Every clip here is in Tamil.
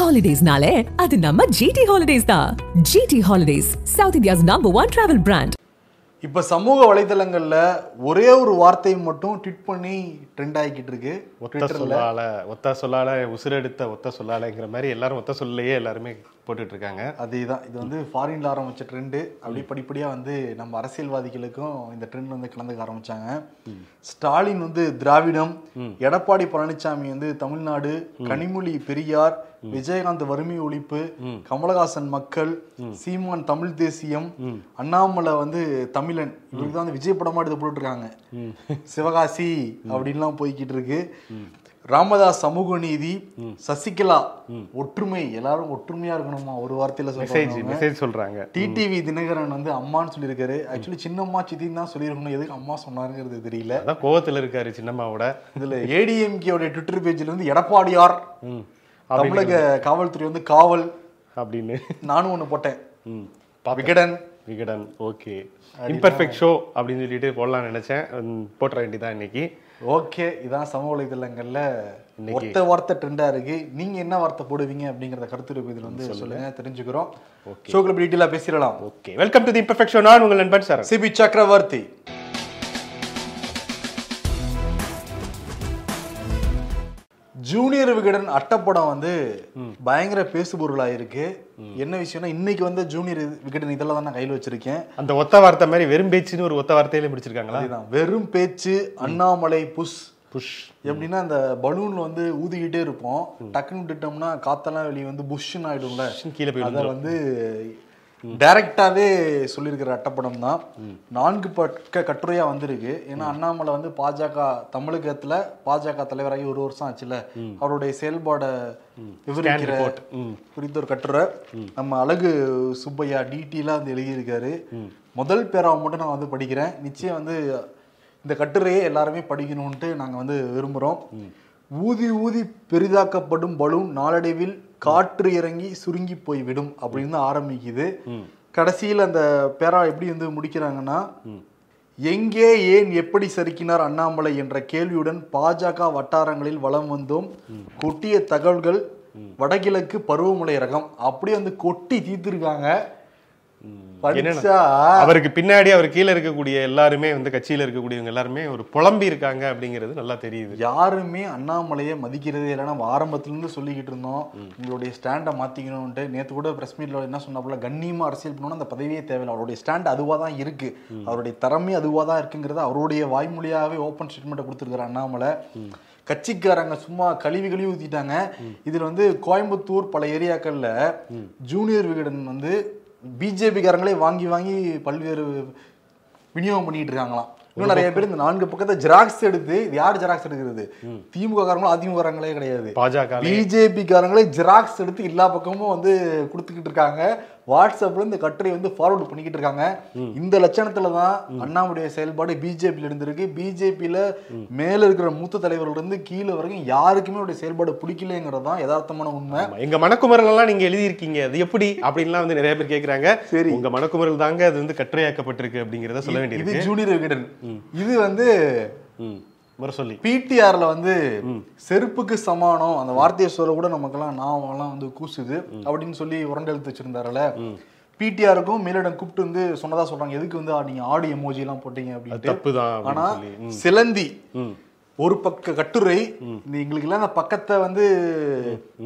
ஹாலிடேஸ்னாலே அது நம்ம ஜிடி ஹாலிடேஸ் தான். GT Holidays south India's number one travel brand இப்போ சமூக வலைதளங்கள்ல ஒரே ஒரு வார்த்தையை மட்டும் ட்விட் பண்ணி ட்ரெண்ட் ஆகிக்கிட்டு இருக்கு. ஒத்த சொல்லால ஒத்த சொல்லால உசுரெடுத்த ஒத்த சொல்லாலங்கிற மாதிரி எல்லாரும் ஒத்த சொல்லையே எல்லாருமே. போட்டுட்டு இருக்காங்க அதேதான். இது வந்து ஃபாரின்ல ஆரம்பிச்ச ட்ரெண்டு அப்படி படிப்படியா வந்து நம்ம அரசியல்வாதிகளுக்கும் இந்த ட்ரெண்ட் வந்து கலந்துக்க ஆரம்பிச்சாங்க. ஸ்டாலின் வந்து திராவிடம் எடப்பாடி பழனிசாமி வந்து தமிழ்நாடு கனிமொழி பெரியார் விஜயகாந்த் வறுமை ஒழிப்பு கமலஹாசன் மக்கள் சீமான் தமிழ் தேசியம் அண்ணாமலை வந்து தமிழன். இவருக்கு தான் வந்து விஜய் படமா எடுத்து போட்டுருக்காங்க சிவகாசி அப்படின்லாம் போய்கிட்டு இருக்கு ராமதாஸ் சமூக நீதி சசிகலா ஒற்றுமை எல்லாரும் ஒற்றுமையா இருக்கணுமா? ஒரு வார்த்தையில மெசேஜ் சொல்றாங்க மெசேஜ் சொல்றாங்க. டிடிவி தினகரன் வந்து அம்மான்னு சொல்லியிருக்காரு. ஆக்சுவலி சின்னம்மா சித்தின்னு தான் சொல்லியிருக்கணும். எதுக்கு அம்மா சொன்னாருங்கிறது தெரியல. அதான் கோவத்துல இருக்காரு சின்னம்மாவோட. இதுல ஏடிஎம்கேயோட ட்விட்டர் பேஜ்ல வந்து எடப்பாடியார் தமிழக காவல்துறை வந்து காவல். அப்படின்னு. நானும் ஒண்ணு போட்டேன். Vikatan. Vikatan okay. Imperfect show அப்படின்னு சொல்லிட்டு போடலாம்னு நினைச்சேன். போட்டுற வேண்டியதான் இன்னைக்கு. ஓகே இதான் சமூக வலைதளங்கள்ல ஒத்த வார்த்தை ட்ரெண்டா இருக்கு. நீங்க என்ன வார்த்தை போடுவீங்க அப்படிங்கறத கருத்து இதுல வந்து சொல்லுங்க. தெரிஞ்சுக்கிறோம். ஷோக்ல டீட்டெயிலா பேசிடலாம். Okay welcome to the imperfect show நான் உங்கள் நண்பன் சார் சிபி சக்கரவர்த்தி. ஜூனியர் விகடன் அட்டப்படம் வந்து பயங்கர பேசுபொருளா இருக்கு. என்ன விஷயம்னா இன்னைக்கு வந்து ஜூனியர் விகடன் இதெல்லாம் தான் நான் கையில் வச்சிருக்கேன். அந்த ஒத்த வார்த்தை மாதிரி வெறும் பேச்சுன்னு ஒரு ஒத்த வார்த்தையில முடிச்சிருக்காங்களா? அதுதான். வெறும் பேச்சு அண்ணாமலை புஷ். புஷ். எப்படின்னா அந்த பலூன்ல வந்து ஊதிக்கிட்டே இருப்போம். டக்குன்னு விட்டுட்டோம்னா காத்தெல்லாம் வெளியே வந்து புஷ்ன்னு ஆயிடும்ல. கீழே போய் அதை வந்து டைரக்டாவே சொல்லியிருக்கிற அட்டப்படம் தான் நான்கு பக்க கட்டுரையா வந்திருக்கு. ஏன்னா அண்ணாமலை வந்து பாஜக தமிழகத்துல பாஜக தலைவராகி ஒரு வருஷம் ஆச்சுல. அவருடைய செயல்பாட விவரிக்கிற குறித்த ஒரு கட்டுரை. நம்ம அழகு சுப்பையா டீட்டெயிலாக வந்து எழுதியிருக்காரு. முதல் பேராவை மட்டும் நான் வந்து படிக்கிறேன். நிச்சயம் வந்து இந்த கட்டுரையை எல்லாருமே படிக்கணும்ட்டு நாங்க வந்து விரும்புறோம். ஊதி ஊதி பெரிதாக்கப்படும் பலூன் நாளடைவில் காற்று இறங்கி சுருங்கி போய்விடும் அப்படின்னு ஆரம்பிக்குது. கடைசியில் அந்த பேரா எப்படி வந்து முடிக்கிறாங்கன்னா எங்கே ஏன் எப்படி சறுக்கினார் அண்ணாமலை? என்ற கேள்வியுடன் பாஜக வட்டாரங்களில் வலம் வந்தோம். கொட்டிய தகவல்கள் வடகிழக்கு பருவமழை ரகம் அப்படியே வந்து கொட்டி தீர்த்திருக்காங்க. அவருக்கு பின்னாடி அவர் கீழே இருக்கக்கூடிய எல்லாருமே வந்து கட்சியில இருக்கக்கூடியவங்க எல்லாருமே ஒரு புலம்பி இருக்காங்க அப்படிங்கிறது நல்லா தெரியுது. யாருமே அண்ணாமலையை மதிக்கிறதே இல்லை. நம்ம ஆரம்பத்துல இருந்து சொல்லிக்கிட்டு இருந்தோம். உங்களுடைய ஸ்டாண்டை மாத்திக்கணும்ட்டு நேத்து கூட பிரஸ் மீட்ல என்ன சொன்னாப்புல? கண்ணியமா அரசியல் பண்ணணும் அந்த பதவியே தேவையில்லை. அவருடைய ஸ்டாண்ட் அதுவா தான் இருக்கு. அவருடைய திறமை அதுவா தான் இருக்குங்கிறத அவருடைய வாய்மொழியாவே ஓப்பன் ஸ்டேட்மெண்ட் கொடுத்துருக்காரு அண்ணாமலை. கட்சிக்காரங்க சும்மா கழுவி கழுவி ஊத்திட்டாங்க. இதுல வந்து கோயம்புத்தூர் பல ஏரியாக்கள்ல ஜூனியர் விகடன் வந்து பிஜேபி காரங்களே வாங்கி வாங்கி பல்வேறு விநியோகம் பண்ணிட்டு இருக்காங்களாம். இன்னும் நிறைய பேர் இந்த நான்கு பக்கத்தை ஜெராக்ஸ் எடுத்து இது யார் ஜெராக்ஸ் எடுக்கிறது? திமுக காரங்களும் அதிமுக காரங்களே கிடையாது. பாஜக பிஜேபி காரங்களே ஜெராக்ஸ் எடுத்து எல்லா பக்கமும் வந்து கொடுத்துக்கிட்டு இருக்காங்க. வாட்ஸ்அப்ல இந்த கட்டுரை வந்து ஃபார்வர்ட் பண்ணிக்கிட்டு இருக்காங்க. இந்த லட்சணத்துல தான் அண்ணாமுடைய செயல்பாடு பிஜேபியில இருந்திருக்கு. பிஜேபியில மேல இருக்கிற மூத்த தலைவர்கள் இருந்து கீழே வரைக்கும் யாருக்குமே அவருடைய செயல்பாடு பிடிக்கலங்கிறது தான் யதார்த்தமான உண்மை. ஆமா, எங்க மனக்குமரல் எல்லாம் நீங்க எழுதியிருக்கீங்க. அது எப்படி? அப்படின்லாம் வந்து நிறைய பேர் கேக்குறாங்க. சரி. உங்க மனக்குமரல் தாங்க அது வந்து கட்டுரையாக்கப்பட்டிருக்கு அப்படிங்கறத சொல்ல இது வேண்டியிருக்கு. ஜூனியர் விகடன். இது வந்து சொல்லி. பிடிஆர்ல வந்து செருப்புக்கு சமானம் அந்த வார்த்தையை சொல்ல கூட நமக்கெல்லாம் நாவெல்லாம் வந்து கூசுது. அப்படின்னு சொல்லி உரண்டு எழுத்து வச்சிருந்தாருல பிடிஆருக்கும் மேலிடம் கூப்பிட்டு வந்து சொன்னதா சொல்றாங்க. எதுக்கு வந்து நீங்க ஆடி எமோஜி எல்லாம் போட்டீங்க அது அப்படின்ட்டு. தப்பு தான் ஆனா அப்படின்னு சிலந்தி. ஒரு பக்க கட்டுரை. எங்களுக்கு எல்லாம் அந்த பக்கத்தை வந்து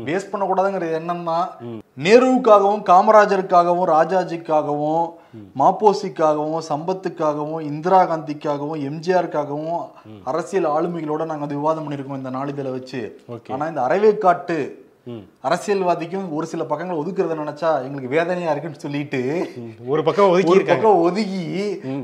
வேஸ்ட் பண்ணக்கூடாதுங்கிற எண்ணம் தான் நேருவுக்காகவும் காமராஜருக்காகவும் ராஜாஜிக்காகவும் மாப்போசிக்காகவும் சம்பத்துக்காகவும் இந்திரா காந்திக்காகவும் எம்ஜிஆருக்காகவும் அரசியல் ஆளுமைகளோட நாங்க வந்து விவாதம் பண்ணியிருக்கோம் இந்த நாளிதழை வச்சு. ஆனா இந்த அரைவேக்காட்டு அரசியல்வாதிக்கும் ஒரு சில பக்கங்களை ஒதுக்குறத நினைச்சா எங்களுக்கு வேதனையா இருக்குன்னு சொல்லிட்டு ஒரு பக்கம் ஒதுக்கி ஒரு பக்கம் ஒதுக்கி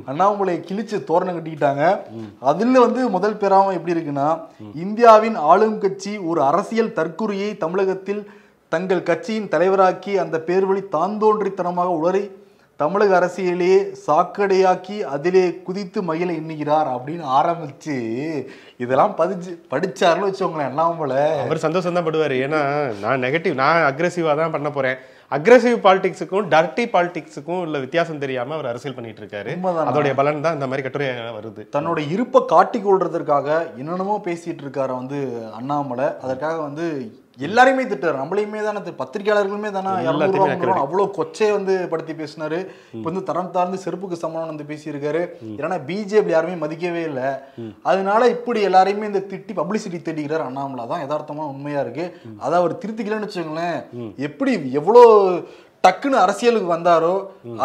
அண்ணாமலையை கிழிச்சு தோரணம் கட்டிக்கிட்டாங்க. அதுல வந்து முதல் பெறாம எப்படி இருக்குன்னா இந்தியாவின் ஆளும் கட்சி ஒரு அரசியல் தற்குறியை தமிழகத்தில் தங்கள் கட்சியின் தலைவராக்கி அந்த பேர்வழி தாந்தோன்றித்தனமாக உளறி தமிழக அரசியலையே சாக்கடையாக்கி அதிலே குதித்து மகிழ எண்ணுகிறார் அப்படின்னு ஆரம்பிச்சு இதெல்லாம் பதிச்சு படிச்சாருன்னு வச்சவங்களேன் அண்ணாமலை அவர் சந்தோஷம் தான் படுவாரு. ஏன்னா நான் நெகட்டிவ் நான் அக்ரெசிவா தான் பண்ண போறேன். அக்ரெசிவ் பாலிடிக்ஸுக்கும் டர்ட்டி பாலிடிக்ஸுக்கும் உள்ள வித்தியாசம் தெரியாம அவர் அரசியல் பண்ணிட்டு இருக்காரு? அதோடைய பலன் தான் இந்த மாதிரி கட்டுரையாக வருது. தன்னோட இருப்பை காட்டிக் கொள்றதற்காக என்னென்னமோ பேசிட்டு இருக்காரு வந்து அண்ணாமலை. அதற்காக வந்து எல்லாரையுமே திட்டாரு நம்மளையுமே தானே பத்திரிக்கையாளர்களுமே தானே எல்லாத்தையுமே அவ்வளோ கொச்சையை வந்து படுத்தி பேசினாரு. இப்போ வந்து தரம் தாழ்ந்து செருப்புக்கு சமானம் வந்து பேசியிருக்காரு. ஏன்னா பிஜேபி யாருமே மதிக்கவே இல்லை. அதனால இப்படி எல்லாரையுமே இந்த திட்டி பப்ளிசிட்டி தேடிக்கிறார் அண்ணாமலை. தான் யதார்த்தமான உண்மையா இருக்கு. அதை அவர் திருத்திக்கலன்னு வச்சுக்கோங்களேன். எப்படி எவ்வளோ டக்குன்னு அரசியலுக்கு வந்தாரோ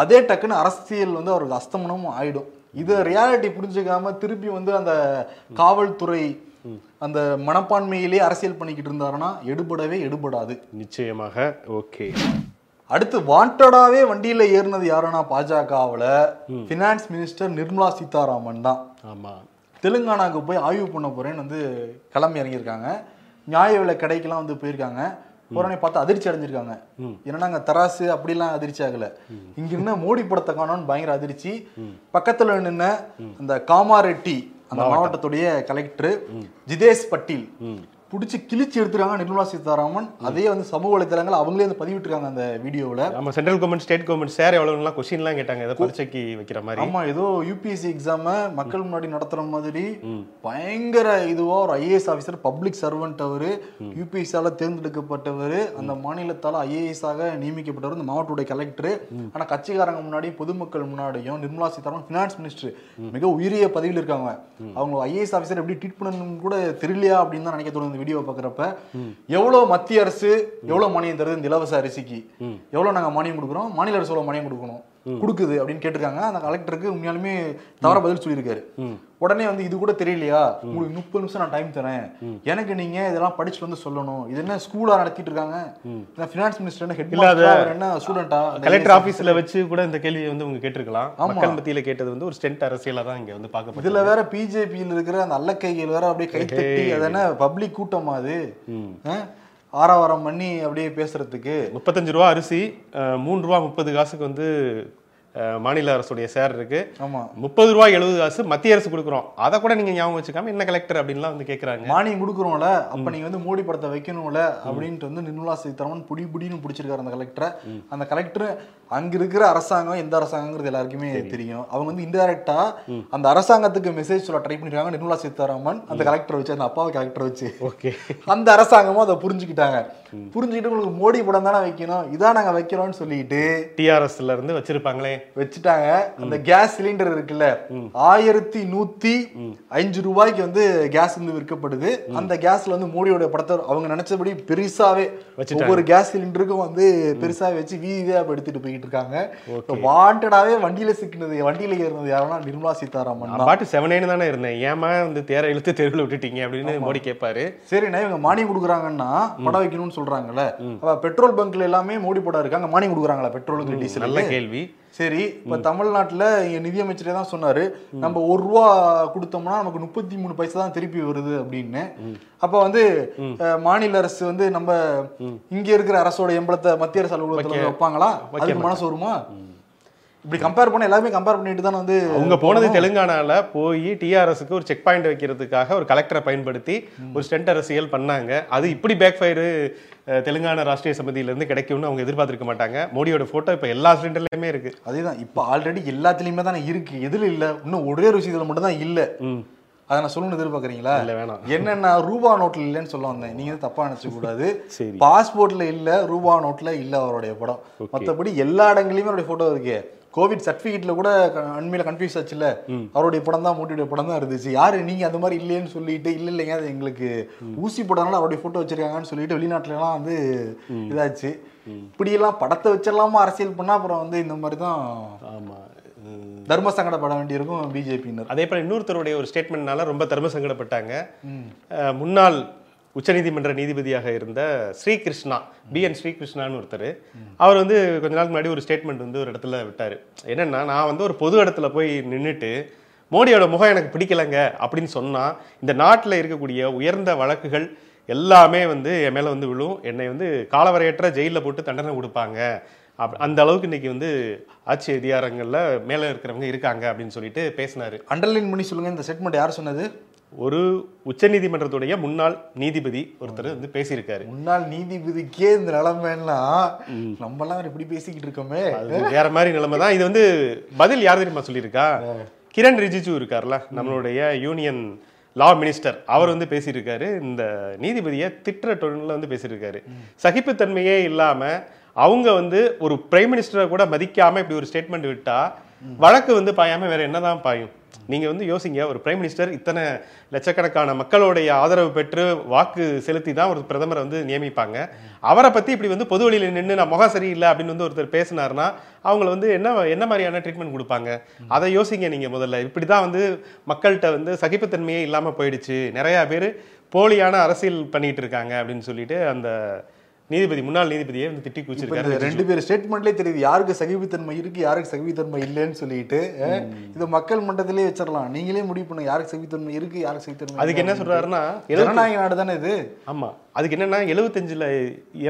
அதே டக்குன்னு அரசியல் வந்து அவருக்கு அஸ்தமனமும் ஆயிடும். இதை ரியாலிட்டி புரிஞ்சுக்காம திருப்பி வந்து அந்த காவல்துறை அந்த மனப்பான்மையிலே அரசியல் பண்ணிக்கிட்டு இருந்தாருன்னா எடுபடவே எடுபடாது. நிச்சயமாக ஓகே. அடுத்து வாண்டடாவே வண்டியில ஏறினது யாருன்னா பாஜகவுல ஃபினான்ஸ் மினிஸ்டர் நிர்மலா சீதாராமன் தான். ஆமா. தெலுங்கானாவுக்கு போய் ஆய்வு பண்ண போறேன்னு வந்து கிளம்பி இறங்கியிருக்காங்க. நியாய விலை கடைக்கெல்லாம் வந்து போயிருக்காங்க. போறோன்னே பார்த்து அதிர்ச்சி அடைஞ்சிருக்காங்க. என்னன்னா அங்க தராசு அப்படிலாம் அதிர்ச்சி ஆகல. இங்க என்ன மோடி படத்தை காணோம்னு பயங்கர அதிர்ச்சி. பக்கத்துல நின்ன அந்த காமாரெட்டி அந்த மாவட்டத்துடைய கலெக்டர் ஜிதேஷ் பட்டீல். புடிச்சு கிழிச்சு எடுத்துருக்காங்க நிர்மலா சீதாராமன். அதே வந்து சமூக வலைத்தளங்கள் அவங்களே வந்து பதிவிட்டிருக்காங்க அந்த வீடியோவில். ஆமா central government state government share எவ்வளவுலாம் கொஸ்டின்லாம் கேட்டாங்க. ஏதோ பரீட்சைக்கு வைக்கிற மாதிரி. ஆமா ஏதோ யூபிஎஸ்சி எக்ஸாம மக்கள் முன்னாடி நடத்துற மாதிரி பயங்கர இதுவா ஒரு ஐஏஎஸ் ஆபீசர் பப்ளிக் சர்வெண்ட் அவரு யூபிஎஸ்சியால தேர்ந்தெடுக்கப்பட்டவர் அந்த மாநிலத்தால ஐஏஎஸ் ஆக நியமிக்கப்பட்டவர் இந்த மாவட்டத்துடைய கலெக்டர் ஆனா கட்சிக்காரங்க முன்னாடியும் பொதுமக்கள் முன்னாடியும் நிர்மலா சீதாராமன் பினான்ஸ் மினிஸ்டர் மிக உயரிய பதவியில் இருக்காங்க. அவங்க ஐஏஎஸ் ஆபீசர் எப்படி ட்ரீட் பண்ணணும்னு கூட தெரியலையா அப்படின்னு தான் நினைக்க தோணுது. இந்த வீடியோ பாக்குறப்ப எவ்வளவு மத்திய அரசு எவ்வளவு மானியம் தருது இந்த இலவச அரிசிக்கு. எவ்வளவு நாங்க மானியம் கொடுக்குறோம்? மாநில அரசு எவ்வளவு மானியம் கொடுக்கணும்? கொடுக்குது அப்படின்னு கேட்டிருக்காங்க. அந்த கலெக்டருக்கு உண்மையாலுமே தவற பதில் சொல்லியிருக்காரு. உடனே வந்து இது கூட தெரியலையா? உங்களுக்கு முப்பது நிமிஷம் நான் டைம் தரேன். எனக்கு நீங்க இதெல்லாம் படிச்சுட்டு வந்து சொல்லணும். இது என்ன ஸ்கூலா நடத்திட்டு இருக்காங்க? ஃபினான்ஸ் மினிஸ்டர் என்ன ஹெட் என்ன ஸ்டூடெண்டா கலெக்டர் ஆபீஸ்ல வச்சு கூட இந்த கேள்வியை வந்து உங்க கேட்டிருக்கலாம். மக்கள் மத்தியில கேட்டது வந்து ஒரு ஸ்டென்ட் அரசியலா தான் இங்க வந்து பார்க்கப்பட்டது. இதுல வேற பிஜேபியில் இருக்கிற அந்த அல்லக்கைகள் வேற அப்படியே கை தட்டி அது என்ன பப்ளிக் கூட்டமா அது? ஆ? ஆரவாரம் பண்ணி அப்படியே பேசுறதுக்கு. முப்பத்தஞ்சு ரூபா அரிசி மூணு ரூபா முப்பது காசுக்கு வந்து மாநில அரசுடைய ஷேர் இருக்கு. ஆமா. முப்பது ரூபா எழுபது காசு மத்திய அரசு கொடுக்குறோம். அதை கூட நீங்க ஞாபகம் வச்சுக்காம என்ன கலெக்டர் அப்படின்லாம் வந்து கேக்குறாங்க. மானியம் கொடுக்குறோம்ல. அப்ப நீங்க வந்து மோடி படத்தை வைக்கணும்ல அப்படின்ட்டு வந்து நிர்மலா சீதாராமன் புடி புடின்னு பிடிச்சிருக்காரு அந்த கலெக்டரை அந்த கலெக்டர் அங்க இருக்கிற அரசாங்கம் எந்த அரசாங்கங்கிறது எல்லாருக்குமே தெரியும். அவங்க வந்து இன்டைரக்டா அந்த அரசாங்கத்துக்கு மெசேஜ் சொல்ல ட்ரை பண்ணிருக்காங்க. நிர்மலா சீதாராமன் அந்த கலெக்டர் வச்சு அந்த அப்பாவை கலெக்டர் வச்சு. ஓகே. அந்த அரசாங்கமும் அதை புரிஞ்சுக்கிட்டாங்க. புரிஞ்சுக்கிட்டு உங்களுக்கு மோடி படம் தானே வைக்கணும்? இதான் நாங்க வைக்கிறோம்னு சொல்லிட்டு டிஆர்எஸ்ல இருந்து வச்சிருப்பாங்களே. வச்சுட்டாங்க. அந்த கேஸ் சிலிண்டர் இருக்குல்ல ஆயிரத்தி நூத்தி அஞ்சு ரூபாய்க்கு வந்து கேஸ் வந்து விற்கப்படுது. அந்த கேஸ்ல வந்து மோடியோட படத்தை அவங்க நினைச்சபடி பெருசாவே. ஒவ்வொரு கேஸ் சிலிண்டருக்கும் வந்து பெருசாவே வச்சு வீதியா எடுத்துட்டு போயிட்டு இருக்காங்க. வாண்டடாவே வண்டியில சிக்கினது வண்டியில ஏறினது யாருன்னா நிர்மலா சீதாராமன் நான் பாட்டு செவனேன்னு தானே இருந்தேன். ஏமா வந்து தேர இழுத்து தெருவில் விட்டுட்டீங்க அப்படின்னு மோடி கேட்பாரு சரிண்ணா இவங்க மானியம் கொடுக்குறாங்கன்னா படம் வைக்கணும்னு சொல்றாங்கல்ல. பெட்ரோல் பங்க்ல எல்லாமே மோடி படம் இருக்காங்க. மானியம் கொடுக்குறாங்களா பெட்ரோலுக்கு டீசல் நல்ல கேள்வி. சரி இப்ப தமிழ்நாட்டுல இங்க நிதியமைச்சரே தான் சொன்னாரு நம்ம ஒரு ரூபா கொடுத்தோம்னா நமக்கு முப்பத்தி மூணு பைசா தான் திருப்பி வருது அப்படின்னு. அப்ப வந்து மாநில அரசு வந்து நம்ம இங்க இருக்கிற அரசோட எம்பளத்தை மத்திய அரசு அலுவலகத்துல வைப்பாங்களா? அதுக்கு மனசு வருமா? இப்படி கம்பேர் பண்ண எல்லாருமே கம்பேர் பண்ணிட்டு தானே வந்து அவங்க போனது தெலுங்கானால போய் டிஆர்எஸ்க்கு ஒரு செக் பாயிண்ட் வைக்கிறதுக்காக ஒரு கலெக்டரை பயன்படுத்தி ஒரு ஸ்டென்ட் அரசியல் பண்ணாங்க. அது இப்படி பேக் ஃபயர் தெலுங்கானா ராஷ்டிரிய சமிதியில இருந்து கிடைக்கும்னு அவங்க எதிர்பார்த்திருக்க மாட்டாங்க. மோடியோட போட்டோ இப்ப எல்லா சிலிண்டர்லயுமே இருக்கு. அதேதான். இப்ப ஆல்ரெடி எல்லாத்துலயுமே தானே இருக்கு. எதுல இல்ல? இன்னும் ஒரே ஒரு விஷயத்துல மட்டும் தான் இல்ல. ம். அதை நான் சொல்லணும்னு எதிர்பார்க்கறீங்களா? இல்ல வேணாம். என்னன்னா ரூபா நோட்ல இல்லைன்னு சொல்ல வந்தேன். நீங்க வந்து தப்பா நினைச்ச கூடாது. சரி. பாஸ்போர்ட்ல இல்ல ரூபா நோட்ல இல்ல அவருடைய படம். மத்தபடி எல்லா இடங்களையுமே அவருடைய போட்டோ இருக்கு. கோவிட் சர்டிபிகேட்ல கூட அண்மையில கன்ஃபியூஸ் ஆச்சுல்ல? அவருடைய படம் தான் மோடியுடைய படம் தான் இருந்துச்சு. யாரு நீங்க அந்த மாதிரி இல்லைன்னு சொல்லிட்டு இல்ல இல்லைங்க அது எங்களுக்கு ஊசி போட்டதுனால அவருடைய போட்டோ வச்சிருக்காங்கன்னு சொல்லிட்டு வெளிநாட்டுல எல்லாம் வந்து இதாச்சு. இப்படியெல்லாம் படத்தை வச்சிடலாமா அரசியல் பண்ணா? அப்புறம் வந்து இந்த மாதிரி தான் ஆமா. தர்ம சங்கடப்பட வேண்டியிருக்கும் பிஜேபியினர். அதே போல இன்னொருத்தருடைய ஒரு ஸ்டேட்மெண்ட்னால ரொம்ப தர்ம சங்கடப்பட்டாங்க. முன்னாள் உச்சநீதிமன்ற நீதிபதியாக இருந்த ஸ்ரீகிருஷ்ணா பி என் ஸ்ரீகிருஷ்ணான்னு ஒருத்தர். அவர் வந்து கொஞ்ச நாளுக்கு முன்னாடி ஒரு ஸ்டேட்மெண்ட் வந்து ஒரு இடத்துல விட்டார். என்னென்னா நான் வந்து ஒரு பொது இடத்துல போய் நின்றுட்டு மோடியோட முகம் எனக்கு பிடிக்கலங்க அப்படின்னு சொன்னால் இந்த நாட்டில் இருக்கக்கூடிய உயர்ந்த வழக்குகள் எல்லாமே வந்து என் மேலே வந்து விழும். என்னை வந்து காலவரையற்ற ஜெயிலில் போட்டு தண்டனை கொடுப்பாங்க. அப் அந்த அளவுக்கு இன்னைக்கு வந்து ஆட்சி அதிகாரங்களில் மேலே இருக்கிறவங்க இருக்காங்க அப்படின்னு சொல்லிட்டு பேசினார். அண்டர்லைன் பண்ணி சொல்லுங்கள் இந்த செட்மெண்ட் யார் சொன்னது? ஒரு உச்சநீதிமன்றத்துடைய முன்னாள் நீதிபதி ஒருத்தர் வந்து பேசியிருக்காரு. முன்னாள் நீதிபதிக்கே இந்த நிலைமைன்னா நம்ம எல்லாம் இப்படி பேசிக்கிட்டு இருக்கோமே. வேற மாதிரி நிலைமை தான். இது வந்து பதில் யார் தெரியுமா சொல்லியிருக்கா? கிரண் ரிஜிஜு இருக்கார்ல நம்மளுடைய யூனியன் லா மினிஸ்டர். அவர் வந்து பேசியிருக்காரு. இந்த நீதிபதியை திட்டுற டொனில் வந்து பேசியிருக்காரு. சகிப்புத்தன்மையே இல்லாம அவங்க வந்து ஒரு பிரைம் மினிஸ்டரை கூட மதிக்காம இப்படி ஒரு ஸ்டேட்மெண்ட் விட்டா வழக்கு வந்து பாயாம வேற என்னதான் பாயும்? நீங்க வந்து யோசிங்க ஒரு பிரைம் மினிஸ்டர் இத்தனை லட்சக்கணக்கான மக்களுடைய ஆதரவு பெற்று வாக்கு செலுத்தி தான் ஒரு பிரதமரை வந்து நியமிப்பாங்க. அவரை பத்தி இப்படி வந்து பொது வழியில் நின்று நான் முகம் சரியில்லை அப்படின்னு வந்து ஒருத்தர் பேசினாருன்னா அவங்கள வந்து என்ன என்ன மாதிரியான ட்ரீட்மெண்ட் கொடுப்பாங்க? அதை யோசிங்க நீங்க முதல்ல. இப்படி தான் வந்து மக்கள்கிட்ட வந்து சகிப்புத்தன்மையே இல்லாம போயிடுச்சு. நிறைய பேர் போலியான அரசியல் பண்ணிட்டு இருக்காங்க அப்படின்னு சொல்லிட்டு அந்த நீதிபதி முன்னாள் நீதிபதியே வந்து திட்டி கூச்சிருக்காரு ரெண்டு பேர் ஸ்டேட்மெண்ட்லேயே தெரியுது யாருக்கு சகிப்புத்தன்மை இருக்கு யாருக்கு சகிப்புத்தன்மை இல்லைன்னு சொல்லிட்டு இது மக்கள் மன்றத்திலே வச்சிடலாம். நீங்களே முடிவு பண்ணுங்க யாருக்கு சகிப்புத்தன்மை இருக்கு யாருக்கு சகிப்புத்தன்மை அதுக்கு என்ன சொல்றாருன்னா. ஜனநாயக நாடு தானே இது? ஆமா. அதுக்கு என்னன்னா எழுபத்தஞ்சுல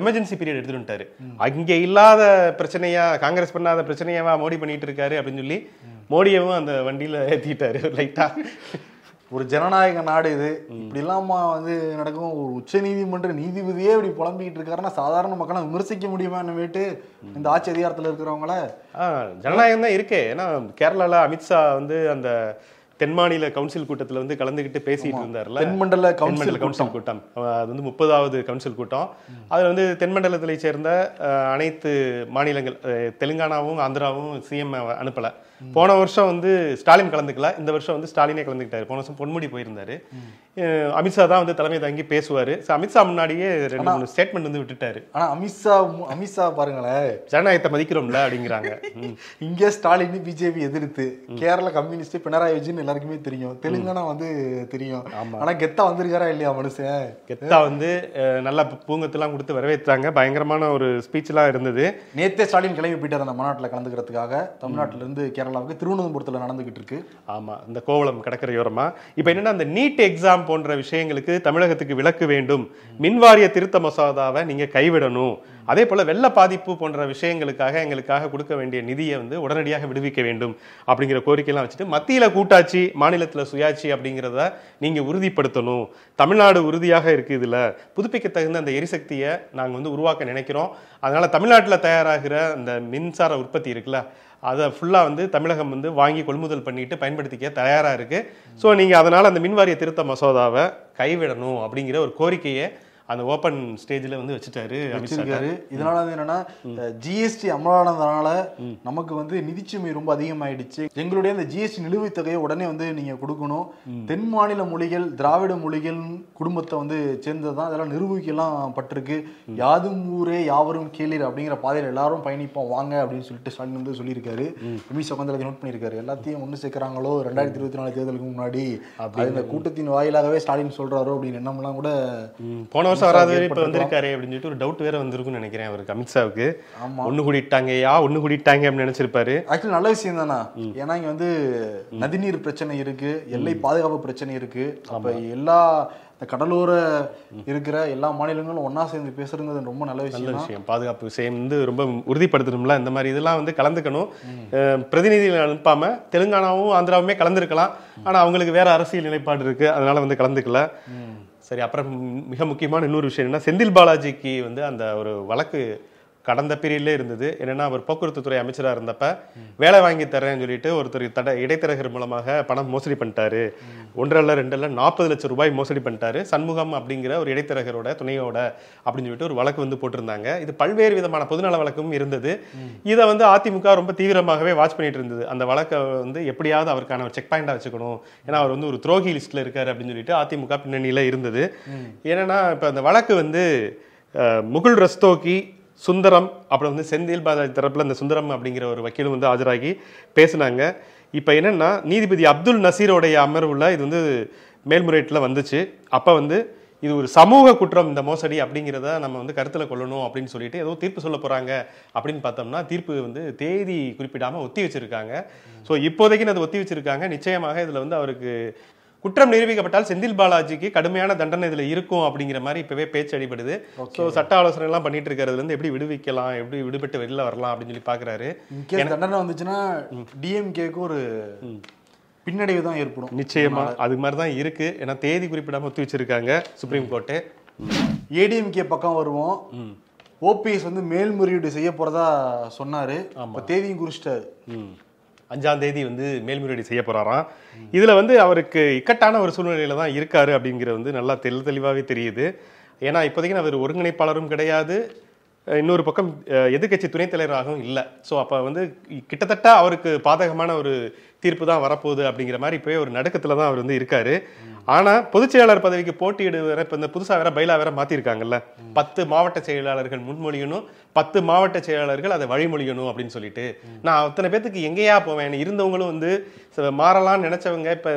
எமர்ஜென்சி பீரியட் எடுத்துட்டு வந்துட்டாரு. அங்க இல்லாத பிரச்சனையா காங்கிரஸ் பண்ணாத பிரச்சனையாவா மோடி பண்ணிட்டு இருக்காரு அப்படின்னு சொல்லி மோடியவும் அந்த வண்டியில ஏத்திட்டாரு லைட்டா. ஒரு ஜனநாயக நாடு இது. இப்படி இல்லாம வந்து நடக்கும். ஒரு உச்ச நீதிமன்ற நீதிபதியே இப்படி புலம்பிக்கிட்டு இருக்காருன்னா சாதாரண மக்களை விமர்சிக்க முடியுமா என்னமேட்டு இந்த ஆட்சி அதிகாரத்துல இருக்கிறவங்கள? ஜனநாயகம் தான் இருக்கே. ஏன்னா கேரளால அமித்ஷா வந்து அந்த தென்மாநில கவுன்சில் கூட்டத்துல வந்து கலந்துக்கிட்டு பேசிட்டு இருந்தாருல. தென்மண்டல கவுன்சில் கவுன்சில் கூட்டம். அது வந்து முப்பதாவது கவுன்சில் கூட்டம். அதுல வந்து தென்மண்டலத்தை சேர்ந்த அனைத்து மாநிலங்கள் தெலுங்கானாவும் ஆந்திராவும் சிஎம் அனுப்பல. போன வருஷம் வந்து ஸ்டாலின் கலந்துக்கல. இந்த வருஷம் வந்து ஸ்டாலினே கலந்துக்கிட்டாரு. போன வருஷம் பொன்முடி போயிருந்தாரு. அமித்ஷா தான் வந்து தலைமை தாங்கி பேசுவாரு. அமித்ஷா முன்னாடியே ரெண்டு மூணு ஸ்டேட்மெண்ட் வந்து விட்டுட்டாரு. ஆனா அமித்ஷா அமித்ஷா பாருங்களேன். ஜனநாயகத்தை மதிக்கிறோம்ல அப்படிங்கிறாங்க. இங்க ஸ்டாலின் பிஜேபி எதிர்த்து. கேரளா கம்யூனிஸ்ட் பினராயி விஜயன் எல்லாருக்குமே தெரியும். தெலுங்கானா வந்து தெரியும். ஆனா கெத்தா வந்திருக்காரா இல்லையா மனுஷன்? கெத்தா வந்து நல்லா பூங்கத்தெல்லாம் கொடுத்து வரவேற்றாங்க. பயங்கரமான ஒரு ஸ்பீச்லாம் இருந்தது. நேத்தே ஸ்டாலின் கிளம்பி போயிட்டார் அந்த மாநாட்டில் கலந்துக்கிறதுக்காக. தமிழ்நாட்டுல இருந்து கேரளாவுக்கு திருவனந்தபுரத்தில் நடந்துகிட்டு இருக்கு ஆமா இந்த கோவளம் கடற்கரையோரமா. இப்போ என்னன்னா அந்த நீட் எக்ஸாம் போன்ற விஷயங்களுக்கு தமிழகத்துக்கு விலக்கு வேண்டும். மின்வாரிய திருத்த மசோதாவை நீங்க கைவிடணும். அதே போல வெள்ள பாதிப்பு போன்ற விஷயங்களுக்காக எங்களுக்காக கொடுக்க வேண்டிய நிதியை வந்து உடனடியாக விடுவிக்க வேண்டும் அப்படிங்கிற கோரிக்கையெல்லாம் வச்சுட்டு மத்தியில் கூட்டாட்சி மாநிலத்தில் சுயாட்சி அப்படிங்கிறத நீங்கள் உறுதிப்படுத்தணும். தமிழ்நாடு உறுதியாக இருக்குது இதில் புதுப்பிக்க தகுந்த அந்த எரிசக்தியை நாங்கள் வந்து உருவாக்க நினைக்கிறோம். அதனால் தமிழ்நாட்டில் தயாராகிற அந்த மின்சார உற்பத்தி இருக்குல்ல அதை ஃபுல்லாக வந்து தமிழகம் வந்து வாங்கி கொள்முதல் பண்ணிட்டு பயன்படுத்திக்க தயாராக இருக்குது ஸோ நீங்கள் அதனால் அந்த மின்வாரிய திருத்த மசோதாவை கைவிடணும் அப்படிங்கிற ஒரு கோரிக்கையை அந்த ஓப்பன் ஸ்டேஜில் வந்து வச்சுட்டாரு வச்சிருக்காரு. இதனால வந்து என்னன்னா ஜிஎஸ்டி அமலானதுனால நமக்கு வந்து நிதிச்சுமை ரொம்ப அதிகமாயிடுச்சு. எங்களுடைய அந்த ஜிஎஸ்டி நிலுவைத் தொகையை உடனே வந்து நீங்க கொடுக்கணும். தென் மாநில மொழிகள் திராவிட மொழிகள் குடும்பத்தை வந்து சேர்ந்ததுதான். அதெல்லாம் நிரூபிக்கலாம் பட்டிருக்கு. யாதும் ஊரே யாவரும் கேளீர் அப்படிங்கிற பாதையில் எல்லாரும் பயணிப்போம் வாங்க அப்படின்னு சொல்லிட்டு ஸ்டாலின் வந்து சொல்லியிருக்காரு. வந்து அதை நோட் பண்ணியிருக்காரு. எல்லாத்தையும் ஒன்று சேர்க்கிறாங்களோ? ரெண்டாயிரத்தி இருபத்தி நாலு தேர்தலுக்கு முன்னாடி. இந்த கூட்டத்தின் வாயிலாகவே ஸ்டாலின் சொல்றாரோ அப்படின்னு எண்ணம்லாம் கூட போன வருஷம் வராது இப்போ. வந்திருக்காரு அப்படின்னு சொல்லிட்டு ஒரு டவுட் வேற வந்திருக்கும்னு நினைக்கிறேன் அவருக்கு அமித்ஷாவுக்கு. ஒன்று கூடிட்டாங்கயா ஒன்று கூடிட்டாங்க அப்படின்னு நினைச்சிருப்பாரு. ஆக்சுவலி நல்ல விஷயம் தானா? ஏன்னா இங்க வந்து நதிநீர் பிரச்சனை இருக்கு எல்லை பாதுகாப்பு பிரச்சனை இருக்கு. அப்ப எல்லா இந்த கடலோர இருக்கிற எல்லா மாநிலங்களும் ஒண்ணா சேர்ந்து பேசுறது ரொம்ப நல்ல நல்ல விஷயம் தான். விஷயம். பாதுகாப்பு விஷயம் வந்து ரொம்ப உறுதிப்படுத்தணும்ல இந்த மாதிரி இதெல்லாம் வந்து கலந்துக்கணும். பிரதிநிதிகள் அனுப்பாம தெலுங்கானாவும் ஆந்திராவுமே கலந்துருக்கலாம். ஆனா அவங்களுக்கு வேற அரசியல் நிலைப்பாடு இருக்கு அதனால வந்து கலந்துக்கல. சரி அப்புறம் மிக முக்கியமான இன்னொரு விஷயம் என்ன செந்தில் பாலாஜிக்கு வந்து அந்த ஒரு வழக்கு கடந்த பீரியட்ல இருந்தது. என்னன்னா அவர் போக்குவரத்து துறை அமைச்சரா இருந்தப்ப வேலை வாங்கி தரேன்னு சொல்லிட்டு ஒருத்தர் தட இடைத்தரகர் மூலமாக பணம் மோசடி பண்ணிட்டாரு. ஒன்றரை ரெண்டல்ல நாற்பது லட்சம் ரூபாய் மோசடி பண்ணிட்டாரு. சண்முகம் அப்படிங்கிற ஒரு இடைத்தரகரோட துணையோட அப்படின்னு சொல்லிட்டு ஒரு வழக்கு வந்து போட்டிருந்தாங்க. இது பல்வேறு விதமான பொதுநல வழக்கும் இருந்தது. இதை வந்து அதிமுக ரொம்ப தீவிரமாகவே வாட்ச் பண்ணிட்டு இருந்தது. அந்த வழக்கை வந்து எப்படியாவது அவருக்கான ஒரு செக் பாயிண்டா வச்சுக்கணும். ஏன்னா அவர் வந்து ஒரு துரோகி லிஸ்ட்ல இருக்காரு அப்படின்னு சொல்லிட்டு அதிமுக பின்னணியில இருந்தது. ஏன்னா இப்ப அந்த வழக்கு வந்து முகுல் ரஸ்தோகி சுந்தரம் அப்புறம் வந்து செந்தில் பாலாஜி தரப்பில் இந்த சுந்தரம் அப்படிங்கிற ஒரு வக்கீலும் வந்து ஆஜராகி பேசினாங்க. இப்போ என்னென்னா நீதிபதி அப்துல் நசீரோடைய அமர்வில் இது வந்து மேல்முறையீட்டில் வந்துச்சு. அப்போ வந்து இது ஒரு சமூக குற்றம் இந்த மோசடி அப்படிங்கிறத நம்ம வந்து கருத்தில் கொள்ளணும் அப்படின்னு சொல்லிட்டு ஏதோ தீர்ப்பு சொல்ல போகிறாங்க அப்படின்னு பார்த்தோம்னா தீர்ப்பு வந்து தேதி குறிப்பிடாம ஒத்தி வச்சுருக்காங்க. ஸோ இப்போதைக்கு அது ஒத்தி வச்சுருக்காங்க. நிச்சயமாக இதில் வந்து அவருக்கு குற்றம் நிரூபிக்கப்பட்டால் செந்தில் பாலாஜிக்கு கடுமையான தண்டனை இதுல இருக்கும் அப்படிங்கிற மாதிரி இப்பவே பேச்சு அடிபடுது. ஸோ சட்ட ஆலோசனை எல்லாம் பண்ணிட்டு இருக்கிறதுல இருந்து எப்படி விடுவிக்கலாம் எப்படி விடுபட்டு வெளில வரலாம் அப்படின்னு சொல்லி இன்கேஸ் தண்டனை வந்துச்சுன்னா டிஎம்கேக்கு ஒரு பின்னடைவு தான் ஏற்படும். நிச்சயமா. அது மாதிரி தான் இருக்கு. ஏன்னா தேதி குறிப்பிடாம ஒத்தி வச்சிருக்காங்க சுப்ரீம் கோர்ட்டு ஏடிஎம்கே பக்கம் வருவோம். ஓபிஎஸ் வந்து மேல்முறையீடு செய்ய போறதா சொன்னாரு. அப்ப தேதியும் குறிச்சிட்டாரு. அஞ்சாம் தேதி வந்து மேல்முறையீடு செய்ய போறாராம். இதுல வந்து அவருக்கு இக்கட்டான ஒரு சூழ்நிலையில தான் இருக்காரு அப்படிங்கிறது வந்து நல்லா தெளி தெளிவாகவே தெரியுது. ஏன்னா இப்போதைக்கு அவர் ஒருங்கிணைப்பாளரும் கிடையாது. இன்னொரு பக்கம் எதிர்கட்சி எதிர்க்கட்சி துணைத் தலைவராகவும் இல்லை. ஸோ அப்போ வந்து கிட்டத்தட்ட அவருக்கு பாதகமான ஒரு தீர்ப்பு தான் வரப்போகுது அப்படிங்கிற மாதிரி இப்போயே ஒரு நடுக்கத்தில் தான் அவர் வந்து இருக்காரு. ஆனால் பொதுச் செயலாளர் பதவிக்கு போட்டியிடு வேற இப்போ இந்த புதுசாக வேற பயிலாக வேற மாற்றிருக்காங்கல்ல பத்து மாவட்ட செயலாளர்கள் முன்மொழியணும் பத்து மாவட்ட செயலாளர்கள் அதை வழிமொழியணும் அப்படின்னு சொல்லிட்டு. நான் அத்தனை பேத்துக்கு எங்கேயா போவேன். இருந்தவங்களும் வந்து ச- மாறலாம்னு நினைச்சவங்க இப்போ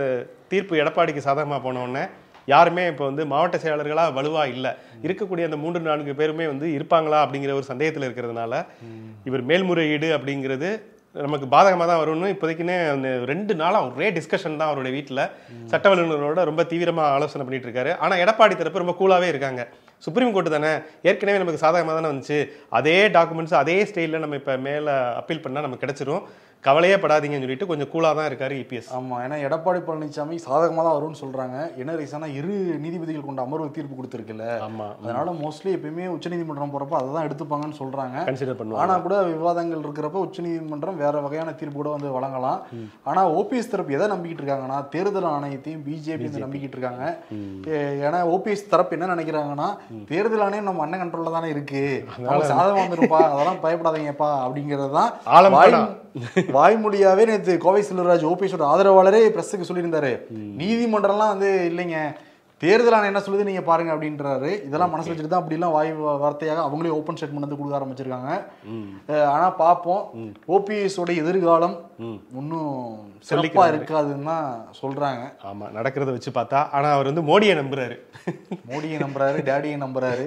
தீர்ப்பு எடப்பாடிக்கு சாதகமாக போனோடனே யாருமே இப்போ வந்து மாவட்ட செயலாளர்களாக வலுவாக இல்லை. இருக்கக்கூடிய அந்த மூன்று நான்கு பேருமே வந்து இருப்பாங்களா அப்படிங்கிற ஒரு சந்தேகத்தில் இருக்கிறதுனால இவர் மேல்முறையீடு அப்படிங்கிறது நமக்கு பாதகமாக தான் வரும்னு இப்போதைக்குன்னே அந்த ரெண்டு நாளாக ஒரே டிஸ்கஷன் தான் அவருடைய வீட்டில் சட்ட வல்லுநர்களோட ரொம்ப தீவிரமாக ஆலோசனை பண்ணிட்டு இருக்காரு. ஆனால் எடப்பாடி தரப்பு ரொம்ப கூலாகவே இருக்காங்க. சுப்ரீம் கோர்ட்டு தானே? ஏற்கனவே நமக்கு சாதகமாக தானே வந்துச்சு. அதே டாக்குமெண்ட்ஸ் அதே ஸ்டைலில் நம்ம இப்போ மேலே அப்பீல் பண்ணால் நமக்கு கிடச்சிரும். கவலையே படாதீங்கன்னு சொல்லிட்டு கொஞ்சம் கூலாக தான் இருக்காரு இபிஎஸ் ஆமா ஏன்னா எடப்பாடி பழனிசாமி சாதகமாக தான் வரும்னு சொல்றாங்க. என்ன ரீசனா இரு நீதிபதிகள் கொண்ட அமர்வு தீர்ப்பு கொடுத்துருக்குல்ல. ஆமாம் அதனால மோஸ்ட்லி எப்பயுமே உச்சநீதிமன்றம் போறப்ப அதை தான் எடுத்துப்பாங்கன்னு சொல்றாங்க. கன்சிடர் பண்ணுவாங்க. ஆனா கூட விவாதங்கள் இருக்கிறப்ப உச்சநீதிமன்றம் வேற வகையான தீர்ப்பு கூட வந்து வழங்கலாம். ஆனா ஓபிஎஸ் தரப்பு எதை நம்பிக்கிட்டு இருக்காங்கன்னா தேர்தல் ஆணையத்தையும் பிஜேபி வந்து நம்பிக்கிட்டு இருக்காங்க. ஏன்னா ஓபிஎஸ் தரப்பு என்ன நினைக்கிறாங்கன்னா தேர்தல் ஆணையம் நம்ம அண்ணன் கண்ட்ரோல்ல தானே இருக்கு. சாதகம் வந்துருப்பா அதெல்லாம் பயப்படாதீங்கப்பா அப்படிங்கிறது தான். வாய்மொழியாவே நேற்று கோவை செல்வராஜ் ஓபிஎஸோட ஆதரவாளரே பிரஸுக்கு சொல்லியிருந்தாரு. நீதிமன்றம்லாம் வந்து இல்லைங்க. தேர்தல் ஆணையம் என்ன சொல்லுது நீங்க பாருங்க அப்படின்றாரு. இதெல்லாம் மனசு வச்சுட்டு தான் அப்படிலாம் வாய் வார்த்தையாக அவங்களே ஓப்பன் ஸ்டேட்மெண்ட் வந்து கொடுக்க ஆரம்பிச்சிருக்காங்க. ஆனா பார்ப்போம் ஓபிஎஸ் உடைய எதிர்காலம் இன்னும் சிறப்பா இருக்காதுன்னு தான் சொல்றாங்க. ஆமா நடக்கிறத வச்சு பார்த்தா ஆனா அவர் வந்து மோடியை நம்புறாரு. மோடியை நம்புறாரு டேடியை நம்புறாரு.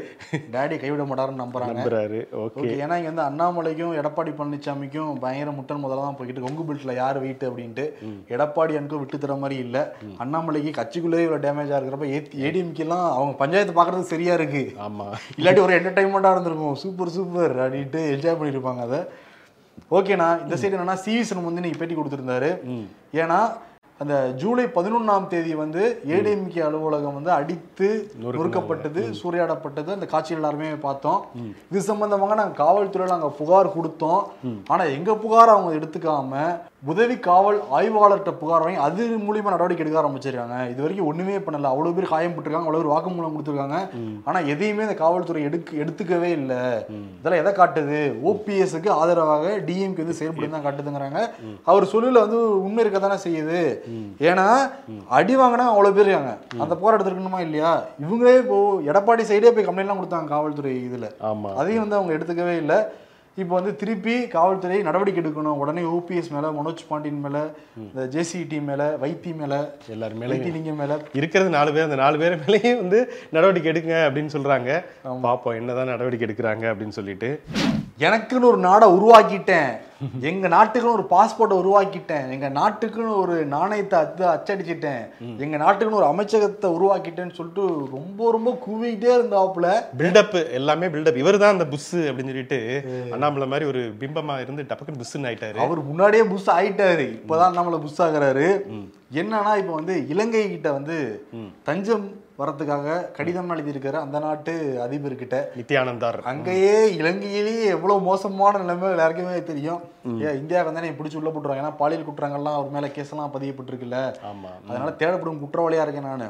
டேடியை கைவிட மாட்டாருன்னு நம்புறாங்க. நம்புறாரு ஓகே. ஏன்னா இங்க வந்து அண்ணாமலைக்கும் எடப்பாடி பழனிசாமிக்கும் பயங்கர முட்டன் முதல்ல தான் போய்கிட்டு கொங்கு பெல்ட்ல யார் வெயிட் அப்படின்ட்டு எடப்பாடி அனுக்கும் விட்டு தர மாதிரி இல்ல. அண்ணாமலைக்கு கட்சிக்குள்ளேயே இவ்வளவு டேமேஜா இருக்கிறப்ப ஏடிஎம்கே எல்லாம் அவங்க பஞ்சாயத்து பாக்குறதுக்கு சரியா இருக்கு. ஆமா. இல்லாட்டி ஒரு என்டர்டைன்மெண்டா இருந்திருக்கும். சூப்பர் சூப்பர் அப்படின்ட்டு என்ஜாய் பண்ணிருப்பாங்க அதை. ஓகேண்ணா இந்த சைடு என்னன்னா சிவிசனம் வந்து நீங்க பேட்டி கொடுத்திருந்தாரு. ஏன்னா அந்த ஜூலை பதினொன்னாம் தேதி வந்து ஏடிஎம்கே அலுவலகம் வந்து அடித்து நொறுக்கப்பட்டது சூறையாடப்பட்டது. அந்த காட்சிகள் எல்லாருமே பார்த்தோம். இது சம்பந்தமாக நாங்க காவல்துறையில நாங்க புகார் கொடுத்தோம். ஆனா எங்க புகார் அவங்க எடுத்துக்காம உதவி காவல் ஆய்வாளர்கிட்ட புகார் வாங்கி அது மூலியமா நடவடிக்கை எடுக்க ஆரம்பிச்சிருக்காங்க. இது வரைக்கும் ஒண்ணுமே பண்ணல. அவ்வளவு பேர் காயப்பட்டிருக்காங்க அவ்வளவு பேர் வாக்குமூலம் கொடுத்துருக்காங்க. ஆனா எதையுமே இந்த காவல்துறை எடுக்க எடுத்துக்கவே இல்லை. இதெல்லாம் எதை காட்டுது? ஓபிஎஸ்க்கு ஆதரவாக டிஎம்கே வந்து செயல்படுன்னு தான் காட்டுதுங்கிறாங்க. அவர் சொல்லல வந்து உண்மை இருக்க தானே செய்யுது. ஏன்னா அடி வாங்கினா அவ்வளவு பேர் இருக்காங்க. அந்த புகார் எடுத்துருக்கணுமா இல்லையா? இவங்களே இப்போ எடப்பாடி சைடே போய் கம்ப்ளைண்ட்லாம் கொடுத்தாங்க காவல்துறை இதுல. ஆமா. அதையும் வந்து அவங்க எடுத்துக்கவே இல்லை. இப்போ வந்து திருப்பி காவல்துறை நடவடிக்கை எடுக்கணும். உடனே ஓபிஎஸ் மேல மனோஜ் பாண்டியன் மேல இந்த ஜேசிடி மேல வைத்தி மேல எல்லாரும் மேலே வைத்திலிங்கம் மேல. இருக்கிறது நாலு பேர். அந்த நாலு பேர் மேலேயும் வந்து நடவடிக்கை எடுங்க அப்படின்னு சொல்றாங்க. பாப்போம் என்னதான் நடவடிக்கை எடுக்கிறாங்க அப்படின்னு சொல்லிட்டு. எனக்குன்னு ஒரு நாடை உருவாக்கிட்டேன். எங்க நாட்டுக்குன்னு ஒரு பாஸ்போர்ட்டை உருவாக்கிட்டேன். எங்க நாட்டுக்குன்னு ஒரு நாணயத்தை அத்து அச்சடிச்சிட்டேன். எங்க நாட்டுக்குன்னு ஒரு அமைச்சகத்தை உருவாக்கிட்டேன்னு சொல்லிட்டு ரொம்ப ரொம்ப கூவிக்கிட்டே இருந்தாப்புல. பில்டப் எல்லாமே பில்டப் இவர் தான் அந்த புஸ் அப்படின்னு சொல்லிட்டு அண்ணாமலை மாதிரி ஒரு பிம்பமா இருந்து டபக்குன்னு புஸ்ன்னு ஆயிட்டாரு. அவர் முன்னாடியே புஷ் ஆயிட்டாரு. இப்பதான் நம்மள புஷ் ஆகுறாரு. என்னன்னா இப்போ வந்து இலங்கை கிட்ட வந்து தஞ்சம் வரதுக்காக கடிதம் எழுதியிருக்காரு அந்த நாட்டு அதிபர்கிட்ட. நித்யானந்தார் அங்கேயே இலங்கையிலேயே எவ்வளவு மோசமான நிலைமை எல்லாருக்குமே தெரியும். ஏன் இந்தியாவுக்கு வந்தானே பிடிச்சி உள்ள போட்டுருவாங்க. ஏன்னா பாலியல் குற்றங்கள்லாம் அவர் மேல கேஸ் எல்லாம் பதியப்பட்டிருக்குல்ல. ஆமா. அதனால தேடப்படும் குற்றவாளியா இருக்கேன் நானு.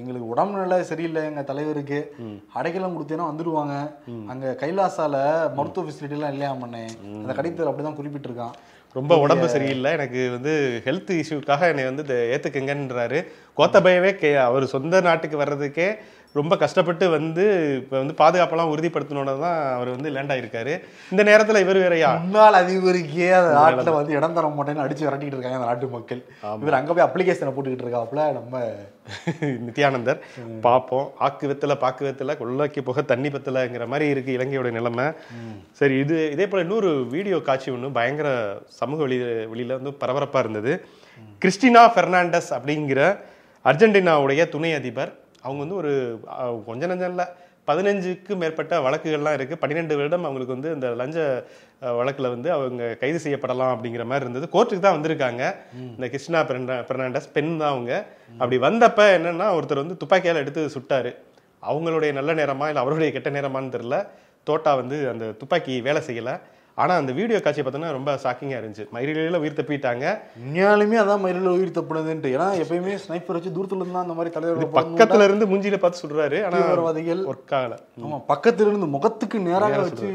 எங்களுக்கு உடம்பு நிலை சரியில்லை எங்க தலைவருக்கு. அடைக்கலம் கொடுத்தேன்னா வந்துடுவாங்க அங்க கைலாசால மருத்துவ ஃபெசிலிட்டி எல்லாம் இல்லையா பண்ணே அந்த கடிதத்தில் அப்படிதான் குறிப்பிட்டிருக்கான். ரொம்ப உடம்பு சரியில்லை. எனக்கு வந்து ஹெல்த் இஷ்யூக்காக என்னை வந்து இதை ஏத்துக்குங்கன்றாரு. கோத்தபயவே கே அவர் சொந்த நாட்டுக்கு வர்றதுக்கே ரொம்ப கஷ்டப்பட்டு வந்து இப்போ வந்து பாதுகாப்பெல்லாம் உறுதிப்படுத்தணுன்னு தான் அவர் வந்து லேண்ட் ஆயிருக்காரு. இந்த நேரத்துல இவர் வேறயா முன்னாள் அதிபருக்கே அந்த நாட்டுல வந்து இடம் தர மாட்டேன்னு அடிச்சு விரட்டிட்டு இருக்காங்க அந்த நாட்டு மக்கள். இவர் அங்க போய் அப்ளிகேஷனை போட்டுக்கிட்டு இருக்காப்புல நம்ம நித்யானந்தர். பார்ப்போம். ஆக்கு வெத்தல பாக்கு வெத்தல கொள்ளைக்கு புக தண்ணி பத்தலைங்கிற மாதிரி இருக்கு இலங்கையோட நிலைமை. சரி இது இதே போல இன்னொரு வீடியோ காட்சி ஒன்று பயங்கர சமூக வெளி வெளியில வந்து பரபரப்பா இருந்தது. கிறிஸ்டினா பெர்னாண்டஸ் அப்படிங்கிற அர்ஜென்டினாவுடைய துணை அதிபர் அவங்க வந்து ஒரு கொஞ்ச நஞ்சம் இல்லை. பதினஞ்சுக்கு மேற்பட்ட வழக்குகள்லாம் இருக்கு. பன்னிரெண்டு வருடம் அவங்களுக்கு வந்து இந்த லஞ்ச வழக்குல வந்து அவங்க கைது செய்யப்படலாம் அப்படிங்கிற மாதிரி இருந்தது. கோர்ட்டுக்கு தான் வந்திருக்காங்க. இந்த கிருஷ்ணா பெர்னா- பெர்னாண்டஸ் பெண் தான் அவங்க. அப்படி வந்தப்ப என்னன்னா ஒருத்தர் வந்து துப்பாக்கியால் எடுத்து சுட்டாரு. அவங்களுடைய நல்ல நேரமா இல்லை அவருடைய கெட்ட நேரமான்னு தெரியல. தோட்டா வந்து அந்த துப்பாக்கி வேலை செய்யல. ஆனா அந்த வீடியோ காட்சி பார்த்தோன்னா ரொம்ப ஷாக்கிங்கா இருந்துச்சு. மயிரிழையில உயிர் தப்பிட்டாங்க. உண்மையாலுமே அதான் மயிலில் உயிர் தப்புனதுன்ட்டு. ஏன்னா எப்பயுமே ஸ்னைப்பர் வச்சு தூரத்துல இருந்து தான் அந்த மாதிரி தலைவர் பக்கத்துல இருந்து மூஞ்சில பார்த்து சொல்றாரு. ஆனா தீவிரவாதிகள். ஒர்க் ஆகல. ஆமா பக்கத்துல இருந்து முகத்துக்கு நேராக வச்சு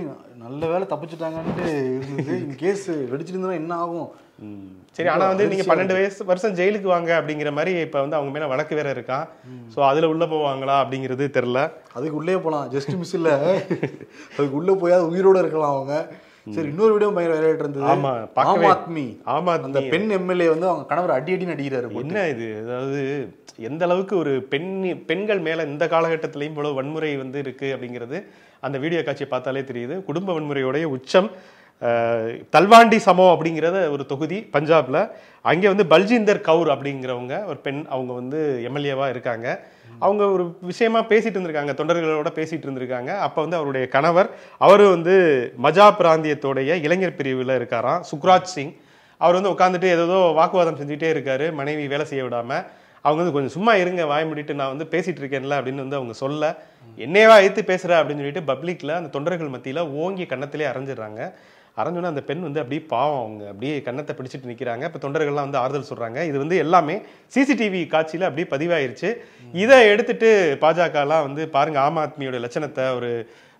நல்ல வேலை தப்பிச்சிட்டாங்கன்ட்டு இருந்தது. இன் கேஸ் வெடிச்சிட்டு இருந்தா என்ன ஆகும். சரி ஆனா வந்து நீங்க பன்னெண்டு வயசு வருஷம் ஜெயிலுக்கு வாங்க அப்படிங்கிற மாதிரி இப்ப வந்து அவங்க மேல வழக்கு வேற இருக்கான் சோ அதுல உள்ள போவாங்களா அப்படிங்கிறது தெரியல. அதுக்கு உள்ளே போலாம். ஜஸ்ட் மிஸ் இல்ல. அதுக்கு உள்ள போயாவது உயிரோட இருக்கலாம் அவங்க. சரி இன்னொரு வீடியோ பயங்கர விளையாட்டு இருந்தது. ஆமா, ஆம் ஆத்மி. ஆமா அந்த பெண் எம்எல்ஏ வந்து அவங்க கணவர் அடி அடிக்கிறாரு போட்டு. என்ன இது? அதாவது எந்த அளவுக்கு ஒரு பெண் பெண்கள் மேல இந்த காலகட்டத்திலையும் இவ்வளவு வன்முறை வந்து இருக்கு அப்படிங்கிறது அந்த வீடியோ காட்சியை பார்த்தாலே தெரியுது. குடும்ப வன்முறையோடைய உச்சம் தல்வாண்டி சமோ அப்படிங்கிறத ஒரு தொகுதி பஞ்சாப்ல. அங்கே வந்து பல்ஜிந்தர் கவுர் அப்படிங்கிறவங்க ஒரு பெண் அவங்க வந்து எம்எல்ஏவா இருக்காங்க. அவங்க ஒரு விஷயமா பேசிட்டு இருந்திருக்காங்க தொண்டர்களோட பேசிட்டு இருந்திருக்காங்க. அப்போ வந்து அவருடைய கணவர் அவர் வந்து மஜா பிராந்தியத்தோடைய இளைஞர் பிரிவில் இருக்காராம் சுக்ராஜ் சிங். அவர் வந்து உட்காந்துட்டு ஏதோ வாக்குவாதம் செஞ்சுட்டே இருக்காரு மனைவி வேலை செய்ய விடாம. அவங்க வந்து கொஞ்சம் சும்மா இருங்க வாய் முடிட்டு நான் வந்து பேசிட்டு இருக்கேன்ல அப்படின்னு வந்து அவங்க சொல்ல என்னையவா எடுத்து பேசுகிற அப்படின்னு சொல்லிட்டு பப்ளிக்கில் அந்த தொண்டர்கள் மத்தியில் ஓங்கி கன்னத்திலே அரைஞ்சிடுறாங்க. அரைஞ்சோன்னா அந்த பெண் வந்து அப்படியே பாவம் அவங்க. அப்படியே கன்னத்தை பிடிச்சிட்டு நிக்கிறாங்க. இப்போ தொண்டர்கள்லாம் வந்து ஆறுதல் சொல்றாங்க. இது வந்து எல்லாமே சிசிடிவி காட்சியில அப்படியே பதிவாயிருச்சு. இதை எடுத்துட்டு பாஜகலாம் வந்து பாருங்க ஆம் ஆத்மியோட லட்சணத்தை ஒரு